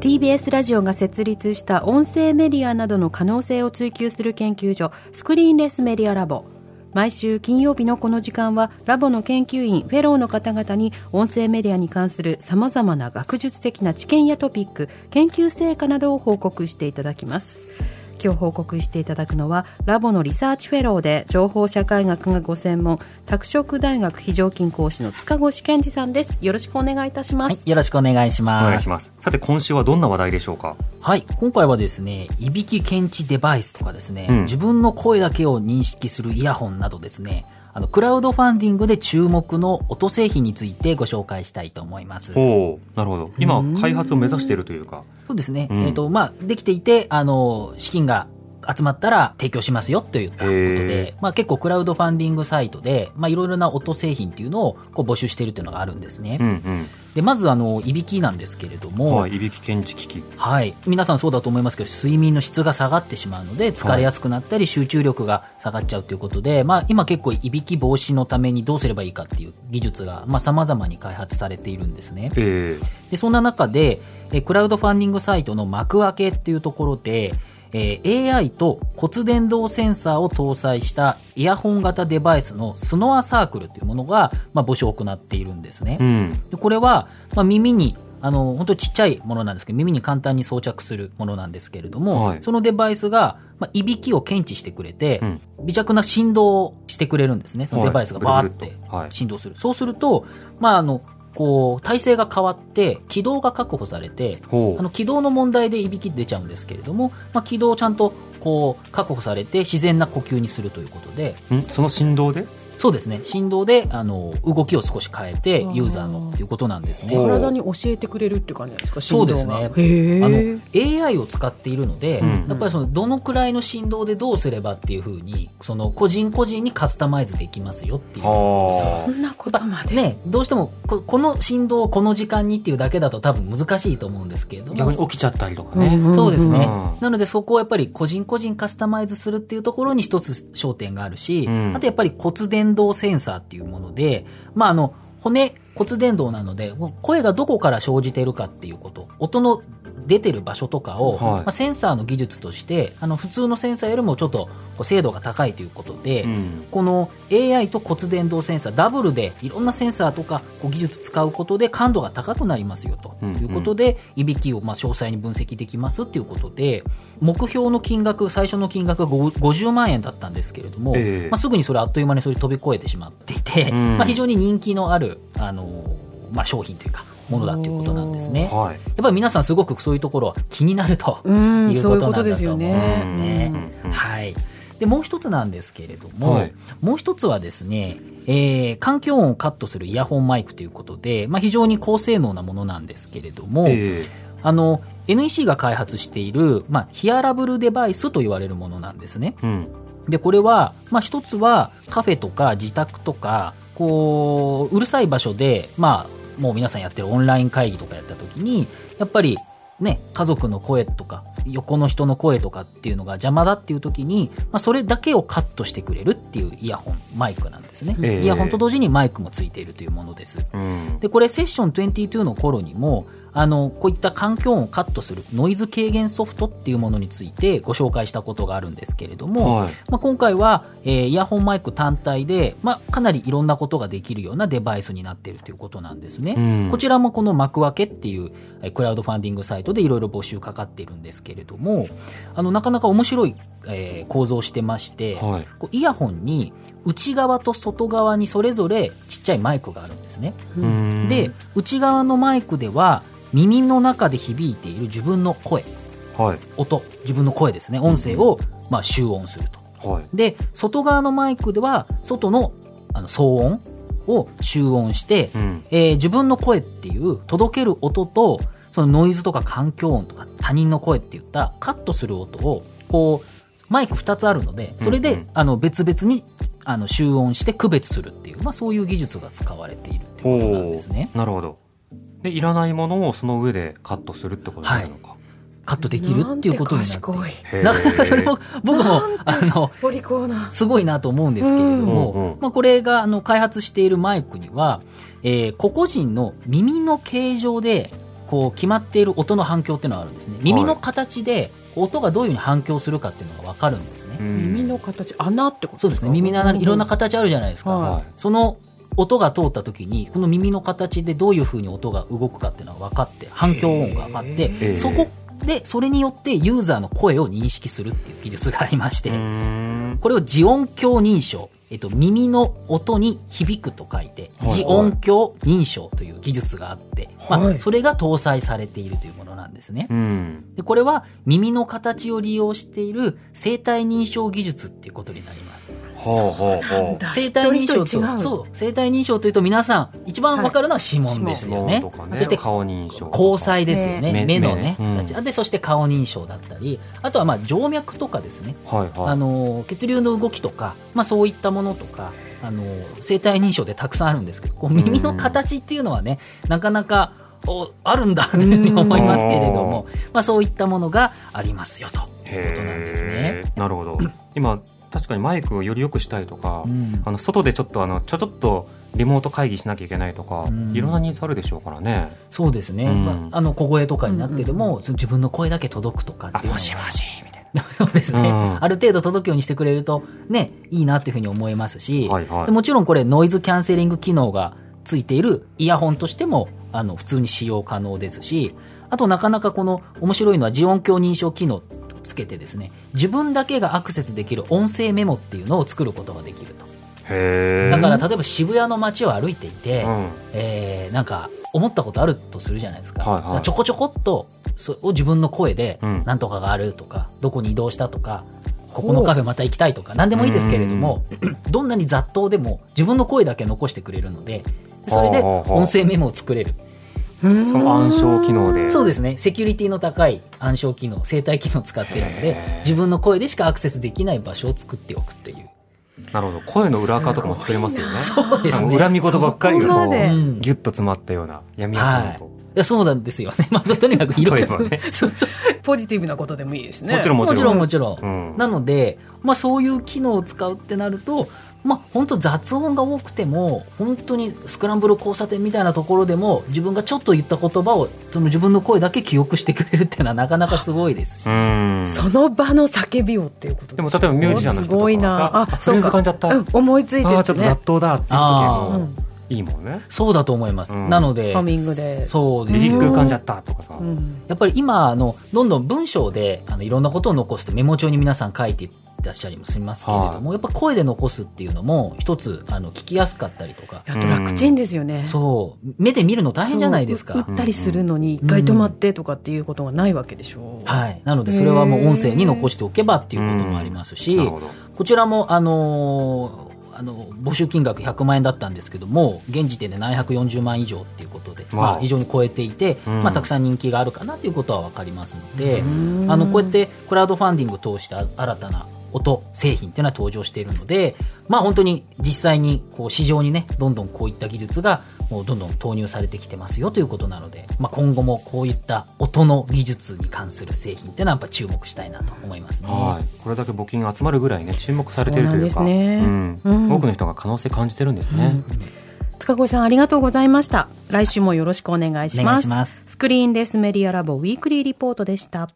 TBS ラジオが設立した音声メディアなどの可能性を追求する研究所スクリーンレスメディアラボ毎週金曜日のこの時間はラボの研究員フェローの方々に音声メディアに関するさまざまな学術的な知見やトピック研究成果などを報告していただきます。今日報告していただくのはラボのリサーチフェローで情報社会学がご専門拓殖大学非常勤講師の塚越健司さんですよろしくお願いいたします、はい、よろしくお願いします。お願いします。さて、今週はどんな話題でしょうか？はい、今回はですね、いびき検知デバイスとかですね、うん自分の声だけを認識するイヤホンなどですね、あの、クラウドファンディングで注目の音製品についてご紹介したいと思います。おおなるほど。今、開発を目指しているというか。そうですね。うんえっ、と、まあ、できていて、あの、資金が集まったら提供しますよといったことへで、まあ結構クラウドファンディングサイトで、まあいろいろな音製品っていうのをこう募集しているっていうのがあるんですね。うんで、まずあの、いびきなんですけれどうん。も、はい。いびき検知機器。はい。皆さんそうだと思いますけど、睡眠の質が下がってしまうので、疲れやすくなったり、集中力が下がっちゃうということで、まあ、今結構、いびき防止のためにどうすればいいかっていう技術が、まあ、様々に開発されているんですね。えで、そんな中で、えクラウドファンディングサイトの幕開けっていうところで、えー AI と骨伝導センサーを搭載したイヤホン型デバイスのスノアサークルというものが、まあ、募集を行っているんですね。えうん。でこれは、まあ、耳にあの本当ちっちゃいものなんですけど耳に簡単に装着するものなんですけれども、はい。そのデバイスが、まあ、いびきを検知してくれて、うん。微弱な振動をしてくれるんですね。そのデバイスがバーってはい。ぐるはい。振動する、そうすると、まあ、あのこう体勢が変わって軌道が確保されて。あの軌道の問題でいびき出ちゃうんですけれども、まあ、軌道をちゃんとこう確保されて自然な呼吸にするということで。ん？その振動で？そうですね。振動であの動きを少し変えてユーザーのということなんですね。体に教えてくれるっていう感じなんですか？そうですね。あえの AI を使っているので、うん。やっぱりそのどのくらいの振動でどうすればっていうふうにその個人個人にカスタマイズできますよっていう。はそんなことまで、ね、どうしてもここの振動をこの時間にっていうだけだと多分難しいと思うんですけれど。あ。も逆に起きちゃったりとかね。うんそうですね、うん。なのでそこをやっぱり個人個人カスタマイズするっていうところに一つ焦点があるし、うん。あとやっぱり骨伝導センサーっていうもので、まああの、骨、骨伝導なので、声がどこから生じているかっていうこと、音の出てる場所とかを、はい。まあ、センサーの技術として、あの、普通のセンサーよりもちょっと精度が高いということで、うん。この AI と骨伝導センサーダブルでいろんなセンサーとかこう技術使うことで感度が高くなりますよとうんいうことで、いびきをまあ詳細に分析できますっていうことで目標の金額最初の金額がご50万円だったんですけれども、ええ。まあ、すぐにそれあっという間にそれ飛び越えてしまっていて、うん。まあ、非常に人気のあるあの、まあ、商品というかものだということなんですね。はい。やっぱり皆さんすごくそういうところは気になるとうんいうことなんだとですよね思うんですね。うんうんはい。で、もう一つなんですけれども、はいもう一つはですね、えー環境音をカットするイヤホンマイクということで、まあ、非常に高性能なものなんですけれども、えあの、NEC が開発している、まあ、ヒアラブルデバイスと言われるものなんですね。えうん。で、これは、まあ、一つはカフェとか自宅とか、こう、うるさい場所で、まあ、もう皆さんやってるオンライン会議とかやった時に、やっぱり、ね、家族の声とか、横の人の声とかっていうのが邪魔だっていう時に、まあ、それだけをカットしてくれるっていうイヤホン、マイクなんですね。ええイヤホンと同時にマイクもついているというものです。うん。で、これセッション22の頃にも、あの、こういった環境音をカットするノイズ軽減ソフトっていうものについてご紹介したことがあるんですけれども、はい。まあ、今回は、えーイヤホンマイク単体で、まあ、かなりいろんなことができるようなデバイスになっているということなんですね。うんこちらもこの幕開けっていうえークラウドファンディングサイトでいろいろ募集かかっているんですけれども、あの、なかなか面白い、えー構造をしてまして、はい。こうイヤホンに内側と外側にそれぞれちっちゃいマイクがあるんですね。うんで、内側のマイクでは耳の中で響いている自分の声、はい。音、自分の声ですね、音声を、まあ、集音すると。はい。で、外側のマイクでは、外のあの騒音を集音して、うん。えー自分の声っていう届ける音と、そのノイズとか環境音とか他人の声っていったカットする音を、こう、マイク2つあるので、それで、うんうんあの別々にあの集音して区別するっていう、まあそういう技術が使われているっていうことなんですね。なるほど。で、いらないものをその上でカットするってことになるのか。カットできるっていうことになって。なんて賢い。へーなかなかそれも僕もあのすごいなと思うんですけれども、うんうんうん。まあ、これがあの開発しているマイクにはえー個々人の耳の形状でこう決まっている音の反響っていうのがあるんですね。耳の形で音がどういうふうに反響するかっていうのが分かるんですね、耳の形穴ってことそうですね。耳の穴にいろんな形あるじゃないですか、はいはい。その音が通った時にこの耳の形でどういうふうに音が動くかっていうのが分かって反響音が分かってへー。そこでそれによってユーザーの声を認識するっていう技術がありまして、これを自音響認証、えっと、耳の音に響くと書いて、はい自音響認証という技術があって、まあ、はい。それが搭載されているというものなんですね。うん。で、これは耳の形を利用している生体認証技術っていうことになります。ほうほうほう。生体認証と、そう、生体認証というと皆さん一番わかるのは指紋ですよね。そして顔認証交際ですよね。目目のね、目ね。うん。形。で、そして顔認証だったり、あとはまあ静脈とかですね。はいはい。あの血流の動きとか、まあ、そういったものとかあの生体認証でたくさんあるんですけどこう耳の形っていうのはねなかなかおあるんだというふうに思いますけれども、まあ、そういったものがありますよということなんですね。なるほど。今確かにマイクをより良くしたいとか、うん。あの外でちょっとあのちょちょっとリモート会議しなきゃいけないとか、うん。いろんなニーズあるでしょうからね。そうですね、うん。まあ、あの小声とかになってでも、その自分の声だけ届くとかっていう。のはしみたい そうですね、うん。ある程度届くようにしてくれるとねいいなっていうふうに思いますし、はいはい。でもちろんこれノイズキャンセリング機能がついているイヤホンとしてもあの普通に使用可能ですしあとなかなかこの面白いのは自音響認証機能つけてですね自分だけがアクセスできる音声メモっていうのを作ることができると。へだから例えば渋谷の街を歩いていて、うん。えーなんか思ったことあるとするじゃないですか,、はいはい。ちょこちょこっとそを自分の声でうん。なんとかがあるとか、どこに移動したとかここのカフェまた行きたいとか何でもいいですけれども どんなに雑踏でも自分の声だけ残してくれるのでそれで音声メモを作れるその暗証機能で。そうですね。セキュリティの高い暗証機能生体機能を使っているので自分の声でしかアクセスできない場所を作っておくっていう。なるほど。声の裏垢とかも作れますよね。そうですね。恨み言ばっかりがこうギュッと詰まったような闇アカウント、い。やそうなんですよね。まあ、とにかくいろい。ろ例えばね。そうそうポジティブなことでもいいですね。もちろんもちろん。もちろん。うん。なので、まあそういう機能を使うってなると、まあ本当雑音が多くても、本当にスクランブル交差点みたいなところでも、自分がちょっと言った言葉を、その自分の声だけ記憶してくれるっていうのはなかなかすごいですし。うん。その場の叫びをっていうことでも例えばミュージシャンの人とかはさすごいなあフレーズ噛んじゃったうん、思いついてああちょっと雑ね踏だっていう時あもーいいもんね。そうだと思います。うん。なので、ハミングで。そうでリリすよック噛んじゃったとかさ、うんやっぱり今あのどんどん文章であのいろんなことを残すとメモ帳に皆さん書いていらっしゃりもしますけれども、やっぱ声で残すっていうのも一つあの聞きやすかったりとか、あと楽ちんですよね、そう。目で見るの大変じゃないですか。打ったりするのに一回止まってとかっていうことがないわけでしょう、はい、なのでそれはもう音声に残しておけばっていうこともありますし、こちらもあのーあの募集金額100万円だったんですけども現時点で740万以上っていうことで、まあ、非常に超えていて、うん。まあ、たくさん人気があるかなということは分かりますので、うん。あのこうやってクラウドファンディングを通してあ新たな音製品っていうのは登場しているので、まあ、本当に実際にこう市場にねどんどんこういった技術がもうどんどん投入されてきてますよということなので、まあ、今後もこういった音の技術に関する製品っていうのはやっぱ注目したいなと思いますね。はい、これだけ募金が集まるぐらいね注目されているというかね。うん。うん。多くの人が可能性感じてるんですね、塚越さんありがとうございました。来週もよろしくお願いします。お願いします。スクリーンレスメディアラボウィークリーリポートでした